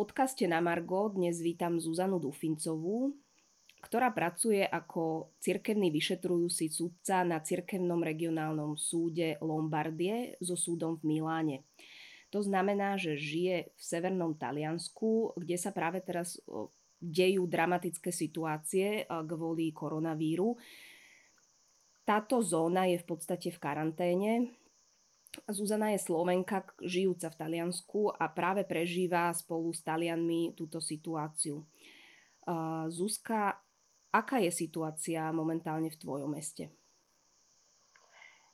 podcaste na Margo dnes vítam Zuzanu Dufincovú, ktorá pracuje ako cirkevný vyšetrujúci sudca na cirkevnom regionálnom súde Lombardie so súdom v Miláne. To znamená, že žije v severnom Taliansku, kde sa práve teraz dejú dramatické situácie kvôli koronavíru. Táto zóna je v podstate v karanténe, Zuzana je Slovenka, žijúca v Taliansku a práve prežíva spolu s Talianmi túto situáciu. Zuzka, aká je situácia momentálne v tvojom meste?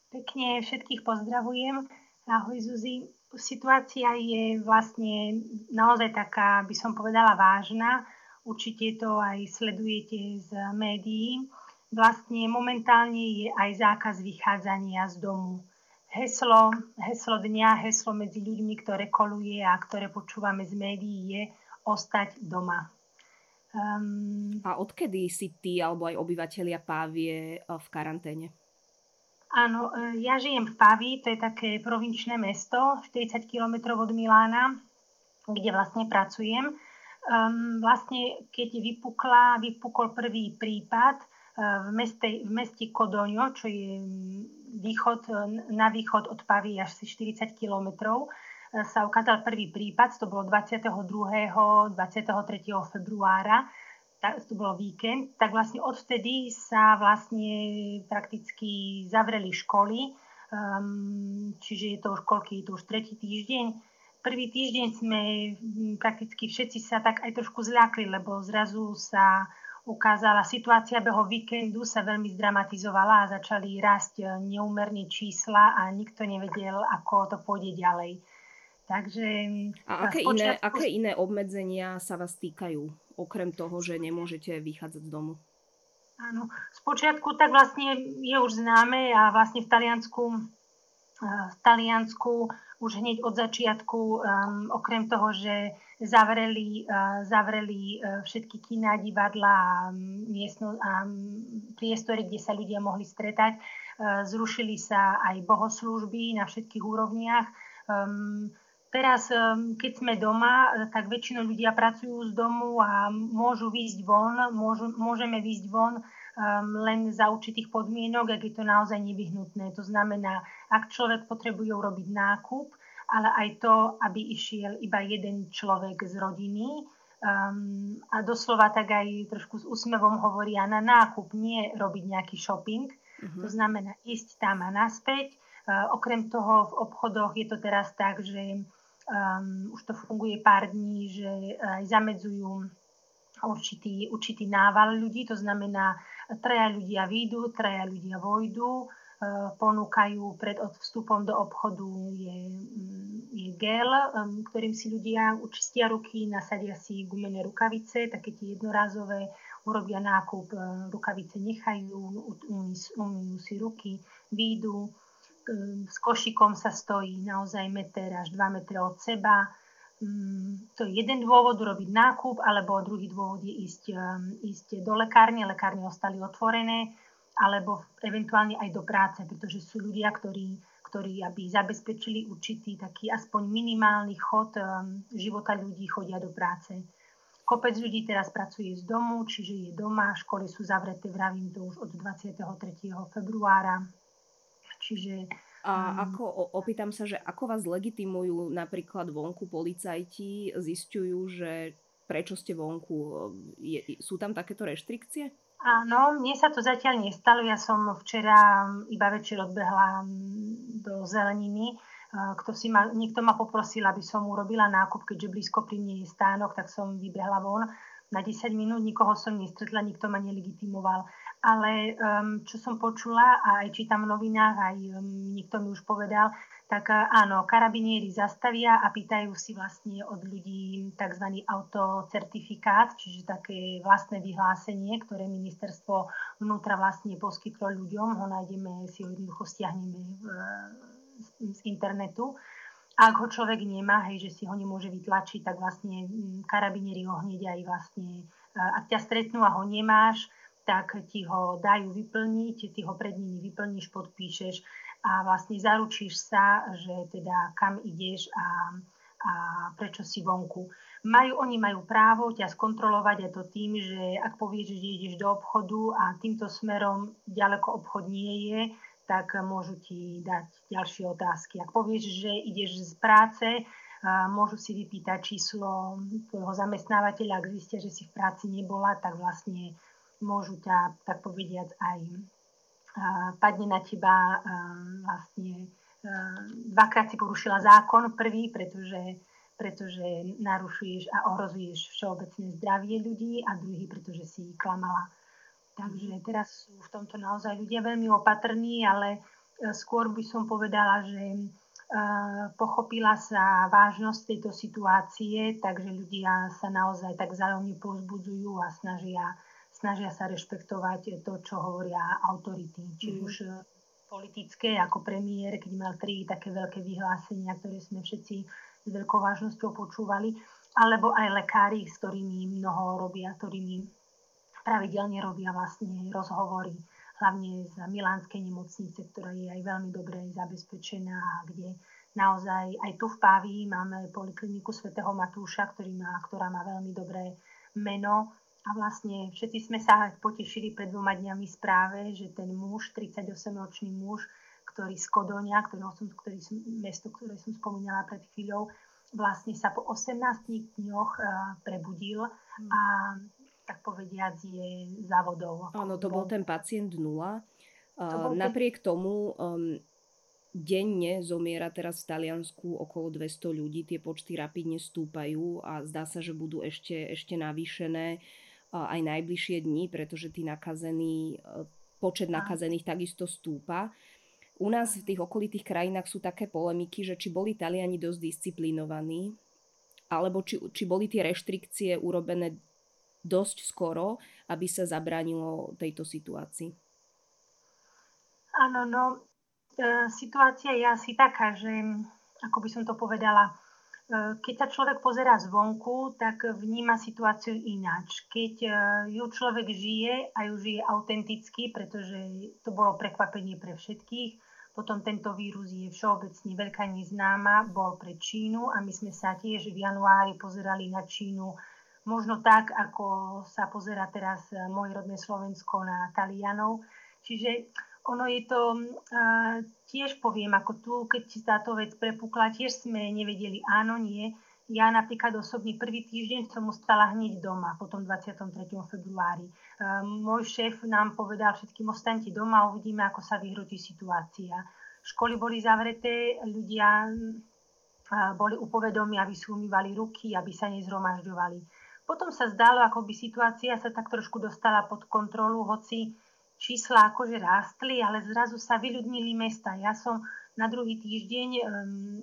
Pekne všetkých pozdravujem. Ahoj Zuzi. Situácia je vlastne naozaj taká, by som povedala, vážna. Určite to aj sledujete z médií. Vlastne momentálne je aj zákaz vychádzania z domu heslo, heslo dňa, heslo medzi ľuďmi, ktoré koluje a ktoré počúvame z médií je ostať doma. Um, a odkedy si ty alebo aj obyvateľia Pávie e, v karanténe? Áno, e, ja žijem v Pávii, to je také provinčné mesto, 40 km od Milána, kde vlastne pracujem. Um, vlastne keď vypukla, vypukol prvý prípad v meste, v meste Kodoňo, čo je východ, na východ od Pavy až 40 kilometrov e, sa ukázal prvý prípad, to bolo 22. 23. februára, to bolo víkend, tak vlastne odvtedy sa vlastne prakticky zavreli školy, um, čiže je to už koľký, je to už tretí týždeň. Prvý týždeň sme prakticky všetci sa tak aj trošku zľakli, lebo zrazu sa ukázala. Situácia beho víkendu sa veľmi zdramatizovala a začali rásť e, neúmerné čísla a nikto nevedel, ako to pôjde ďalej. Takže... A aké, spočiatku... iné, aké iné obmedzenia sa vás týkajú, okrem toho, že nemôžete vychádzať z domu? Áno, spočiatku tak vlastne je už známe a vlastne v Taliansku, e, v Taliansku už hneď od začiatku, um, okrem toho, že zavreli, uh, zavreli uh, všetky kina, divadla a, um, miestno, a um, priestory, kde sa ľudia mohli stretať, uh, zrušili sa aj bohoslúžby na všetkých úrovniach. Um, teraz, um, keď sme doma, tak väčšinou ľudia pracujú z domu a môžu výjsť von, môžu, môžeme výjsť von um, len za určitých podmienok, ak je to naozaj nevyhnutné. To znamená, ak človek potrebuje urobiť nákup, ale aj to, aby išiel iba jeden človek z rodiny. Um, a doslova tak aj trošku s úsmevom hovoria na nákup, nie robiť nejaký shopping. Uh-huh. To znamená ísť tam a naspäť. Uh, okrem toho v obchodoch je to teraz tak, že um, už to funguje pár dní, že aj zamedzujú určitý, určitý nával ľudí, to znamená, traja ľudia výjdu, traja ľudia vojdu, E, ponúkajú pred vstupom do obchodu je, mm, je gel, ktorým si ľudia učistia ruky, nasadia si gumené rukavice, také tie jednorázové, urobia nákup, e, rukavice nechajú, umýjú si ruky, výjdu, s košikom sa stojí naozaj meter až 2 metre od seba. Mm, to je jeden dôvod urobiť nákup, alebo druhý dôvod je ísť, ísť do lekárne, lekárne ostali otvorené alebo eventuálne aj do práce, pretože sú ľudia, ktorí, ktorí aby zabezpečili určitý taký aspoň minimálny chod um, života ľudí, chodia do práce. Kopec ľudí teraz pracuje z domu, čiže je doma, školy sú zavreté, vravím to už od 23. februára. Čiže a um, ako, opýtam sa, že ako vás legitimujú napríklad vonku policajti, zistujú, že prečo ste vonku? Je, sú tam takéto reštrikcie? Áno, mne sa to zatiaľ nestalo. Ja som včera iba večer odbehla do zeleniny. Kto si ma, niekto ma poprosil, aby som urobila nákup, keďže blízko pri mne je stánok, tak som vybehla von na 10 minút, nikoho som nestretla, nikto ma nelegitimoval. Ale um, čo som počula a aj čítam v novinách, aj um, niekto mi už povedal, tak uh, áno, karabinieri zastavia a pýtajú si vlastne od ľudí tzv. autocertifikát, čiže také vlastné vyhlásenie, ktoré ministerstvo vnútra vlastne poskytlo ľuďom, ho nájdeme, si ho jednoducho stiahneme v, z internetu ak ho človek nemá, hej, že si ho nemôže vytlačiť, tak vlastne mm, karabinieri ho hneď aj vlastne, ak ťa stretnú a ho nemáš, tak ti ho dajú vyplniť, ty ho pred nimi vyplníš, podpíšeš a vlastne zaručíš sa, že teda kam ideš a a prečo si vonku. Majú, oni majú právo ťa skontrolovať a to tým, že ak povieš, že ideš do obchodu a týmto smerom ďaleko obchod nie je, tak môžu ti dať ďalšie otázky. Ak povieš, že ideš z práce, môžu si vypýtať číslo tvojho zamestnávateľa, ak zistia, že si v práci nebola, tak vlastne môžu ťa, tak povediať, aj padne na teba vlastne dvakrát si porušila zákon, prvý, pretože, pretože narušuješ a ohrozuješ všeobecné zdravie ľudí a druhý, pretože si klamala. Takže teraz sú v tomto naozaj ľudia veľmi opatrní, ale e, skôr by som povedala, že e, pochopila sa vážnosť tejto situácie, takže ľudia sa naozaj tak vzájomne pozbudzujú a snažia, snažia sa rešpektovať to, čo hovoria autority. Či mm. už e, politické, ako premiér, keď mal tri také veľké vyhlásenia, ktoré sme všetci s veľkou vážnosťou počúvali, alebo aj lekári, s ktorými mnoho robia, ktorými pravidelne robia vlastne rozhovory, hlavne z Milánskej nemocnice, ktorá je aj veľmi dobre zabezpečená, kde naozaj aj tu v Pávi máme polikliniku svätého Matúša, ktorý má, ktorá má veľmi dobré meno a vlastne všetci sme sa potešili pred dvoma dňami správe, že ten muž, 38-ročný muž, ktorý z Kodonia, ktorého som, ktorý som, mesto, ktoré som spomínala pred chvíľou, vlastne sa po 18 dňoch uh, prebudil hmm. a tak povediať, je závodov. Áno, to bol ten pacient nula. Uh, napriek ten... tomu um, denne zomiera teraz v Taliansku okolo 200 ľudí, tie počty rapidne stúpajú a zdá sa, že budú ešte, ešte navýšené uh, aj najbližšie dni, pretože tí nakazení, uh, počet nakazených takisto stúpa. U nás v tých okolitých krajinách sú také polemiky, že či boli Taliani dosť disciplinovaní, alebo či, či boli tie reštrikcie urobené dosť skoro, aby sa zabránilo tejto situácii? Áno, no, e, situácia je asi taká, že, ako by som to povedala, keď sa človek pozerá zvonku, tak vníma situáciu ináč. Keď e, ju človek žije a ju žije autenticky, pretože to bolo prekvapenie pre všetkých, potom tento vírus je všeobecne veľká neznáma, bol pre Čínu a my sme sa tiež v januári pozerali na Čínu možno tak, ako sa pozera teraz e, moje rodné Slovensko na Talianov. Čiže ono je to, uh, tiež poviem, ako tu, keď táto vec prepukla, tiež sme nevedeli áno, nie. Ja napríklad osobný prvý týždeň som ostala hneď doma, potom 23. februári. Uh, môj šéf nám povedal všetkým ostaňte doma, uvidíme, ako sa vyhrotí situácia. Školy boli zavreté, ľudia uh, boli upovedomi, aby si umývali ruky, aby sa nezhromažďovali potom sa zdalo, ako by situácia sa tak trošku dostala pod kontrolu, hoci čísla akože rástli, ale zrazu sa vyľudnili mesta. Ja som na druhý týždeň um,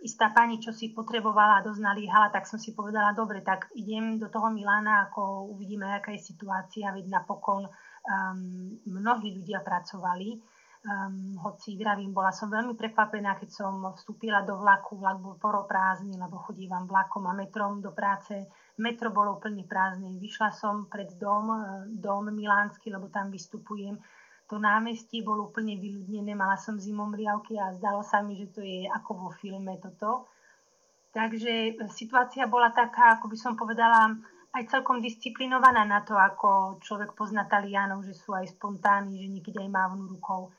istá pani, čo si potrebovala a dosť naliehala, tak som si povedala, dobre, tak idem do toho Milána, ako uvidíme, aká je situácia, veď napokon um, mnohí ľudia pracovali Um, hoci vravím, bola som veľmi prekvapená, keď som vstúpila do vlaku, vlak bol poroprázdny, lebo chodívam vlakom a metrom do práce. Metro bolo úplne prázdne. Vyšla som pred dom, e, dom Milánsky, lebo tam vystupujem. To námestie bolo úplne vyľudnené, mala som zimomriavky a zdalo sa mi, že to je ako vo filme toto. Takže e, situácia bola taká, ako by som povedala, aj celkom disciplinovaná na to, ako človek pozná Talianov, že sú aj spontánni, že niekedy aj mávnu rukou.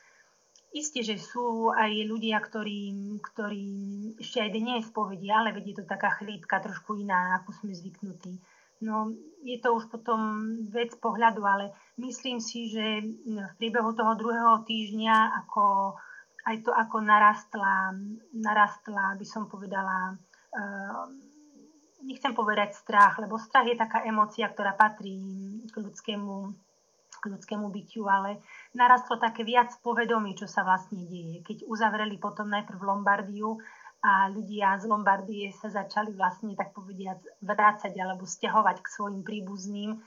Isté, že sú aj ľudia, ktorí, ktorí ešte aj dnes povedia, ale vedie to taká chlípka trošku iná, ako sme zvyknutí. No, je to už potom vec pohľadu, ale myslím si, že v priebehu toho druhého týždňa, ako, aj to, ako narastla, narastla, by som povedala, uh, nechcem povedať strach, lebo strach je taká emocia, ktorá patrí k ľudskému k ľudskému bytiu, ale narastlo také viac povedomí, čo sa vlastne deje. Keď uzavreli potom najprv Lombardiu a ľudia z Lombardie sa začali vlastne, tak povediať, vrácať alebo stiahovať k svojim príbuzným um,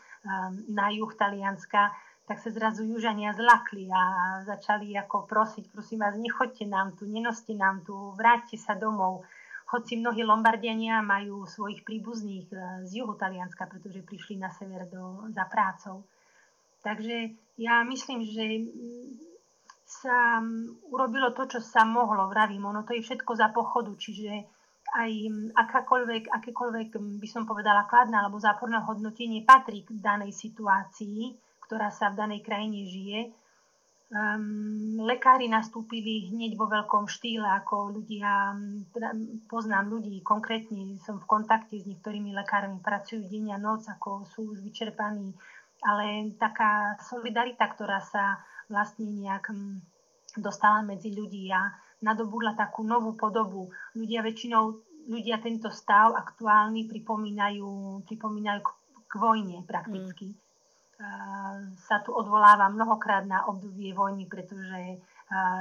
na juh Talianska, tak sa zrazu južania zlakli a začali ako prosiť, prosím vás, nechoďte nám tu, nenoste nám tu, vráťte sa domov. Hoci mnohí Lombardiania majú svojich príbuzných uh, z juhu Talianska, pretože prišli na sever do, za prácou. Takže ja myslím, že sa urobilo to, čo sa mohlo, vravím, ono to je všetko za pochodu, čiže aj akákoľvek, akékoľvek, by som povedala, kladná alebo záporné hodnotenie patrí k danej situácii, ktorá sa v danej krajine žije. Um, lekári nastúpili hneď vo veľkom štýle, ako ľudia, teda poznám ľudí, konkrétne som v kontakte s niektorými lekármi, pracujú deň a noc, ako sú už vyčerpaní, ale taká solidarita, ktorá sa vlastne nejak dostala medzi ľudí a nadobudla takú novú podobu. Ľudia väčšinou, ľudia tento stav aktuálny pripomínajú, pripomínajú k, k vojne prakticky. Mm. Uh, sa tu odvoláva mnohokrát na obdobie vojny, pretože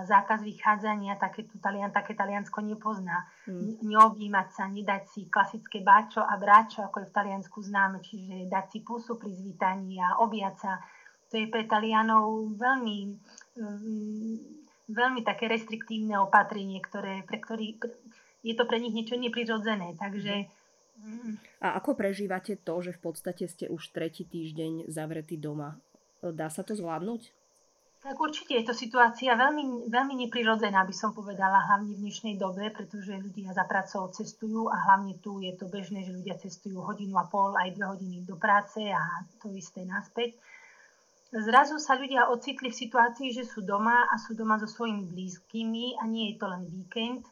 zákaz vychádzania také, tu talian, také Taliansko nepozná. Mm. Neobjímať sa, nedať si klasické báčo a bráčo, ako je v Taliansku známe, čiže dať si pusu pri zvítaní a objať sa. To je pre Talianov veľmi um, veľmi také restriktívne opatrenie, ktoré, pre ktorý, je to pre nich niečo neprirodzené. Takže... Mm. A ako prežívate to, že v podstate ste už tretí týždeň zavretí doma? Dá sa to zvládnuť? Tak určite je to situácia veľmi, veľmi neprirodzená, by som povedala, hlavne v dnešnej dobe, pretože ľudia za pracou cestujú a hlavne tu je to bežné, že ľudia cestujú hodinu a pol, aj dve hodiny do práce a to isté naspäť zrazu sa ľudia ocitli v situácii, že sú doma a sú doma so svojimi blízkymi a nie je to len víkend,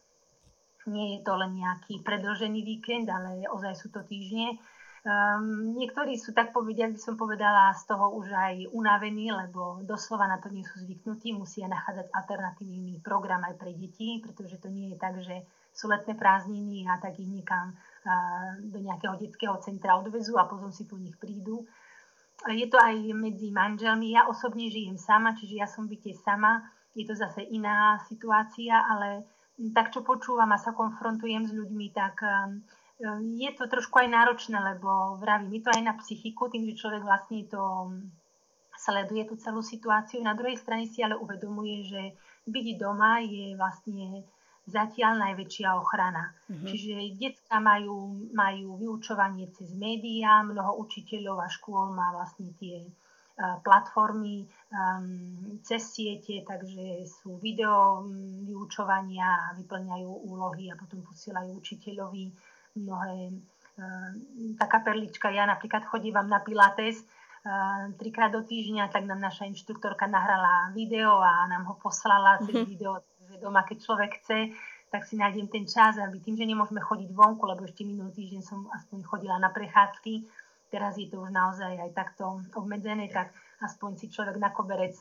nie je to len nejaký predlžený víkend, ale ozaj sú to týždne. Um, niektorí sú tak povediať, by som povedala, z toho už aj unavení, lebo doslova na to nie sú zvyknutí, musia nachádzať alternatívny program aj pre deti, pretože to nie je tak, že sú letné prázdniny a tak ich niekam uh, do nejakého detského centra odvezú a potom si po nich prídu je to aj medzi manželmi. Ja osobne žijem sama, čiže ja som byte sama. Je to zase iná situácia, ale tak čo počúvam a sa konfrontujem s ľuďmi, tak um, je to trošku aj náročné, lebo vravím, je to aj na psychiku, tým, že človek vlastne to um, sleduje tú celú situáciu. Na druhej strane si ale uvedomuje, že byť doma je vlastne zatiaľ najväčšia ochrana. Mm-hmm. Čiže detská majú, majú vyučovanie cez médiá, mnoho učiteľov a škôl má vlastne tie uh, platformy um, cez siete, takže sú video vyučovania vyplňajú úlohy a potom posielajú učiteľovi mnohé. Uh, taká perlička, ja napríklad chodívam na Pilates, uh, trikrát do týždňa, tak nám naša inštruktorka nahrala video a nám ho poslala cez mm-hmm. video doma, keď človek chce, tak si nájdem ten čas, aby tým, že nemôžeme chodiť vonku, lebo ešte minulý týždeň som aspoň chodila na prechádzky, teraz je to už naozaj aj takto obmedzené, tak aspoň si človek na koberec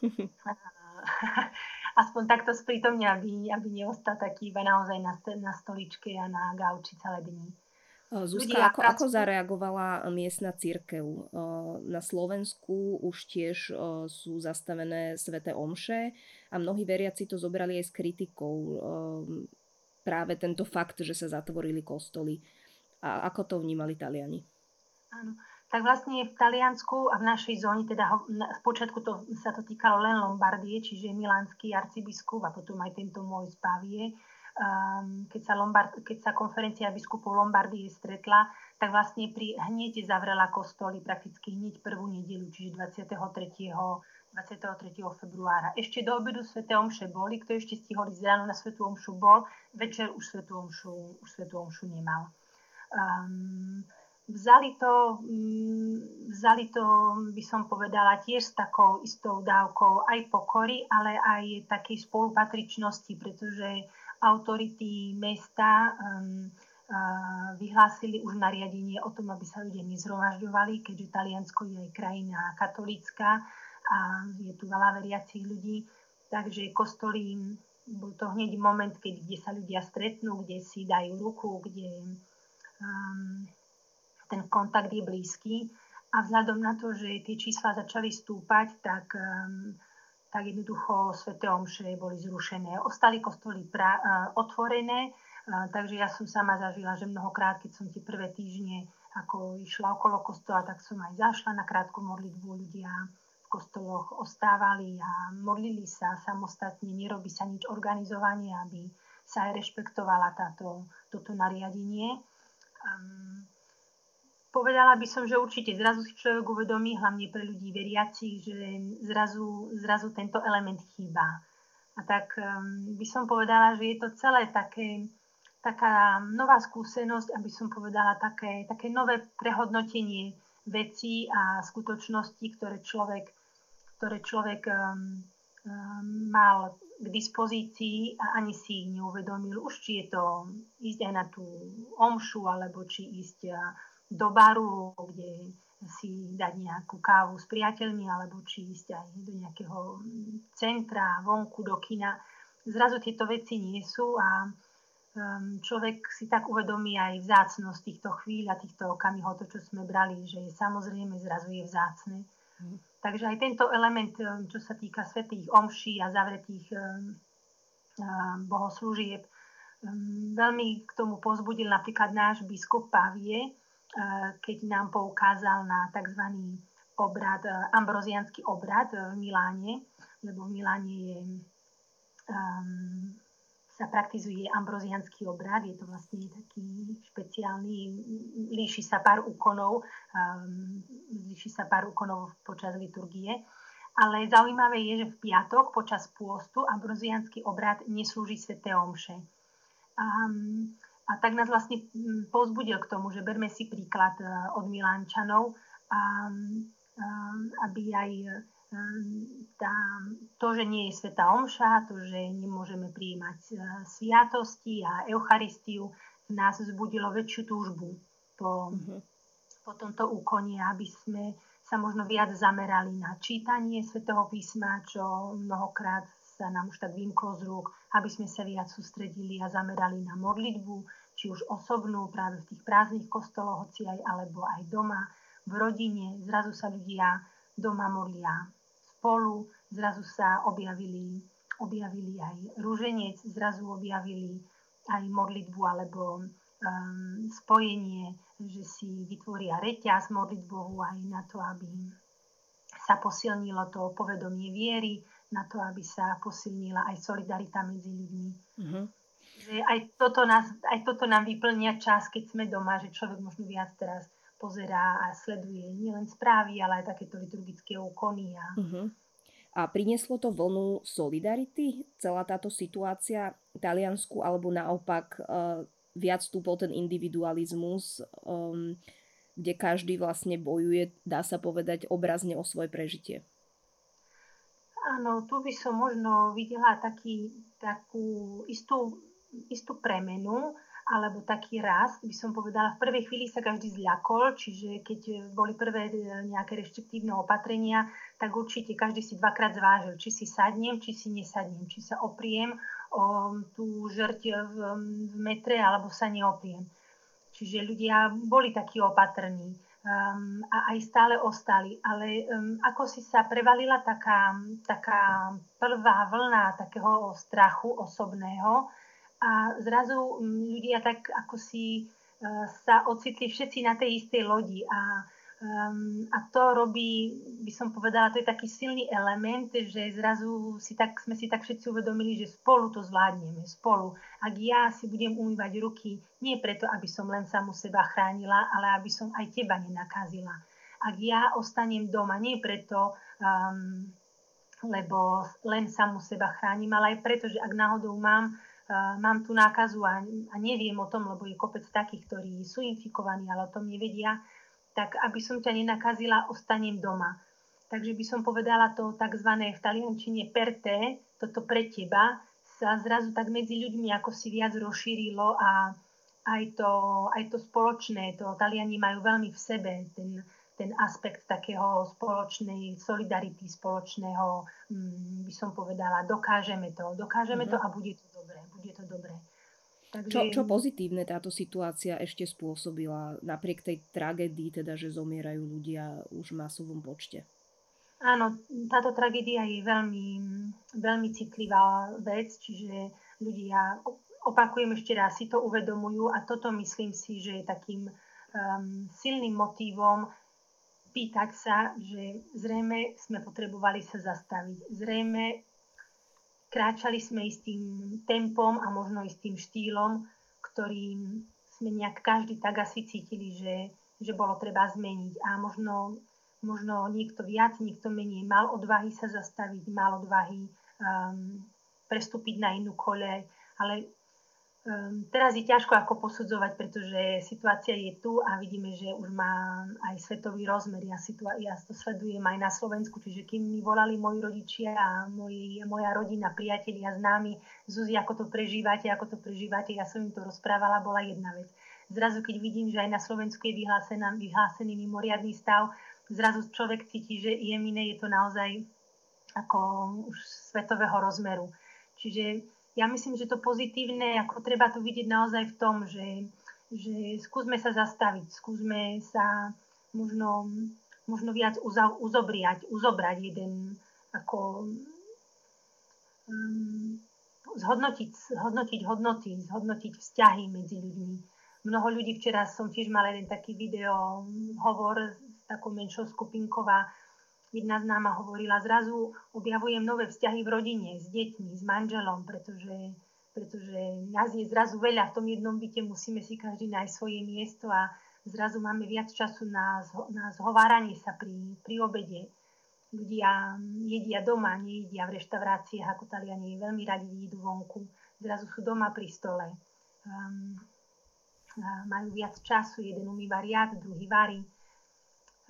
aspoň takto sprítomne, aby, aby neostal taký iba naozaj na, na stoličke a na gauči celé dni. Zuzka, ako, ako zareagovala miestna církev? Na Slovensku už tiež sú zastavené sveté omše a mnohí veriaci to zobrali aj s kritikou. Práve tento fakt, že sa zatvorili kostoly. A ako to vnímali Taliani? Áno. Tak vlastne v Taliansku a v našej zóne, teda v počiatku to, sa to týkalo len Lombardie, čiže milánsky arcibiskup a potom aj tento môj z Pavie, um, keď, sa Lombard, keď sa konferencia biskupov Lombardie stretla, tak vlastne pri, hneď zavrela kostoly prakticky hneď prvú nedelu, čiže 23. 23. februára. Ešte do obedu Sv. Omše boli, kto ešte stihol ísť ráno na Sv. Omšu bol, večer už Sv. Omšu, už Sv. Omšu nemal. Um, vzali to, um, vzali to, by som povedala, tiež s takou istou dávkou aj pokory, ale aj takej spolupatričnosti, pretože autority mesta um, uh, vyhlásili už nariadenie o tom, aby sa ľudia nezhromažďovali, keďže Taliansko je aj krajina katolická a je tu veľa veriacich ľudí. Takže kostoly, bol to hneď moment, keď, kde sa ľudia stretnú, kde si dajú ruku, kde um, ten kontakt je blízky. A vzhľadom na to, že tie čísla začali stúpať, tak um, tak jednoducho sveté omše boli zrušené. Ostali kostoly pra, uh, otvorené, uh, takže ja som sama zažila, že mnohokrát, keď som tie prvé týždne ako išla okolo kostola, tak som aj zašla na krátku modlitbu. Ľudia v kostoloch ostávali a modlili sa samostatne, nerobí sa nič organizovanie, aby sa aj rešpektovala táto, toto nariadenie. Um, Povedala by som, že určite zrazu si človek uvedomí, hlavne pre ľudí veriacich, že zrazu, zrazu tento element chýba. A tak um, by som povedala, že je to celé také taká nová skúsenosť, aby som povedala, také, také nové prehodnotenie vecí a skutočností, ktoré človek, ktoré človek um, um, mal k dispozícii a ani si ich neuvedomil. Už či je to ísť aj na tú omšu, alebo či ísť do baru, kde si dať nejakú kávu s priateľmi, alebo či ísť aj do nejakého centra, vonku, do kina. Zrazu tieto veci nie sú a um, človek si tak uvedomí aj vzácnosť týchto chvíľ a týchto okamihov, to, čo sme brali, že samozrejme zrazu je vzácne. Mm. Takže aj tento element, um, čo sa týka svetých omší a zavretých um, um, bohoslúžieb, um, veľmi k tomu pozbudil napríklad náš biskup Pavie, keď nám poukázal na tzv. obrad, e, ambrozianský obrad v Miláne, lebo v Miláne je, um, sa praktizuje ambrozianský obrad, je to vlastne taký špeciálny, líši sa pár úkonov, um, líši sa pár úkonov počas liturgie, ale zaujímavé je, že v piatok počas pôstu ambrozianský obrad neslúži sveté omše. Um, a tak nás vlastne mm, pozbudil k tomu, že berme si príklad e, od Milánčanov, a, aby aj e, tá, to, že nie je Sveta Omša, to, že nemôžeme prijímať e, sviatosti a Eucharistiu, nás vzbudilo väčšiu túžbu po, mm-hmm. po tomto úkone, aby sme sa možno viac zamerali na čítanie Svetého písma, čo mnohokrát sa nám už tak vymklo z rúk, aby sme sa viac sústredili a zamerali na modlitbu, či už osobnú práve v tých prázdnych kostoloch, hoci aj, alebo aj doma, v rodine. Zrazu sa ľudia doma modlia spolu, zrazu sa objavili, objavili aj rúženec, zrazu objavili aj modlitbu alebo um, spojenie, že si vytvoria reťaz modlitbovú aj na to, aby sa posilnilo to povedomie viery, na to, aby sa posilnila aj solidarita medzi ľuďmi. Mm-hmm že aj toto, nás, aj toto nám vyplňa čas, keď sme doma, že človek možno viac teraz pozerá a sleduje nielen správy, ale aj takéto liturgické úkony. A... Uh-huh. a prinieslo to vlnu solidarity, celá táto situácia Taliansku, alebo naopak uh, viac bol ten individualizmus, um, kde každý vlastne bojuje, dá sa povedať, obrazne o svoje prežitie. Áno, tu by som možno videla taký, takú istú istú premenu alebo taký rast, by som povedala, v prvej chvíli sa každý zľakol, čiže keď boli prvé e, nejaké reštriktívne opatrenia, tak určite každý si dvakrát zvážil, či si sadnem, či si nesadnem, či sa opriem o tú žrť v, v metre, alebo sa neopriem. Čiže ľudia boli takí opatrní um, a aj stále ostali. Ale um, ako si sa prevalila taká, taká prvá vlna takého strachu osobného, a zrazu mm, ľudia tak ako si e, sa ocitli všetci na tej istej lodi a, a to robí, by som povedala, to je taký silný element, že zrazu si tak, sme si tak všetci uvedomili, že spolu to zvládneme, spolu. Ak ja si budem umývať ruky, nie preto, aby som len samu seba chránila, ale aby som aj teba nenakazila. Ak ja ostanem doma, nie preto, um, lebo len samu seba chránim, ale aj preto, že ak náhodou mám mám tú nákazu a, a neviem o tom, lebo je kopec takých, ktorí sú infikovaní, ale o tom nevedia, tak aby som ťa nenakazila, ostanem doma. Takže by som povedala to tzv. v taliančine te, toto pre teba, sa zrazu tak medzi ľuďmi ako si viac rozšírilo a aj to, aj to spoločné, to Taliani majú veľmi v sebe, ten, ten aspekt takého spoločnej solidarity, spoločného, mm, by som povedala, dokážeme to, dokážeme mm-hmm. to a bude to bude to dobré. Takže... Čo, čo pozitívne táto situácia ešte spôsobila, napriek tej tragédii, teda, že zomierajú ľudia už v masovom počte? Áno, táto tragédia je veľmi, veľmi citlivá vec, čiže ľudia, opakujem ešte raz, si to uvedomujú a toto myslím si, že je takým um, silným motívom pýtať sa, že zrejme sme potrebovali sa zastaviť. Zrejme kráčali sme istým tempom a možno istým štýlom, ktorým sme nejak každý tak asi cítili, že, že bolo treba zmeniť. A možno, možno niekto viac, niekto menej mal odvahy sa zastaviť, mal odvahy um, prestúpiť na inú kole, ale Um, teraz je ťažko ako posudzovať, pretože situácia je tu a vidíme, že už má aj svetový rozmer. Ja, situa- ja to sledujem aj na Slovensku, čiže kým mi volali moji rodičia a moji, moja rodina, priatelia, známi, Zuzi, ako to prežívate, ako to prežívate, ja som im to rozprávala, bola jedna vec. Zrazu, keď vidím, že aj na Slovensku je vyhlásený, vyhlásený mimoriadný stav, zrazu človek cíti, že je iné, je to naozaj ako už svetového rozmeru. Čiže ja myslím, že to pozitívne, ako treba to vidieť naozaj v tom, že, že skúsme sa zastaviť, skúsme sa možno, možno viac uza, uzobriať, uzobrať jeden ako um, zhodnotiť, zhodnotiť hodnoty, zhodnotiť vzťahy medzi ľuďmi. Mnoho ľudí, včera som tiež mala jeden taký video hovor s takou menšou skupinkou jedna známa hovorila, zrazu objavujem nové vzťahy v rodine, s deťmi, s manželom, pretože, pretože nás je zrazu veľa v tom jednom byte, musíme si každý nájsť svoje miesto a zrazu máme viac času na, na zhováranie sa pri, pri obede. Ľudia jedia doma, nejedia v reštauráciách, ako Taliani veľmi radi idú vonku. Zrazu sú doma pri stole. Um, majú viac času, jeden umýva riad, druhý varí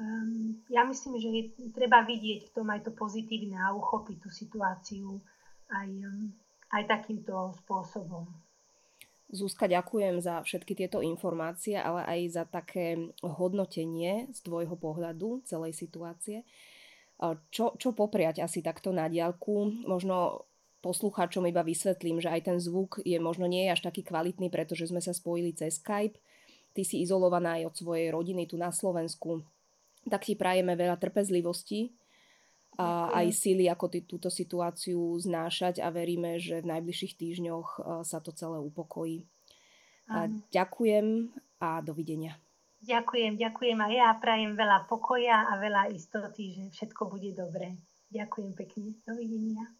um, ja myslím, že je treba vidieť v tom aj to pozitívne a uchopiť tú situáciu aj, um, aj takýmto spôsobom. Zúska, ďakujem za všetky tieto informácie, ale aj za také hodnotenie z tvojho pohľadu celej situácie. Čo, čo popriať asi takto na diálku? Možno poslucháčom iba vysvetlím, že aj ten zvuk je možno nie je až taký kvalitný, pretože sme sa spojili cez Skype. Ty si izolovaná aj od svojej rodiny tu na Slovensku tak ti prajeme veľa trpezlivosti a aj síly, ako ty, túto situáciu znášať a veríme, že v najbližších týždňoch e, sa to celé upokojí. A ďakujem a dovidenia. Ďakujem, ďakujem a ja prajem veľa pokoja a veľa istoty, že všetko bude dobré. Ďakujem pekne. Dovidenia.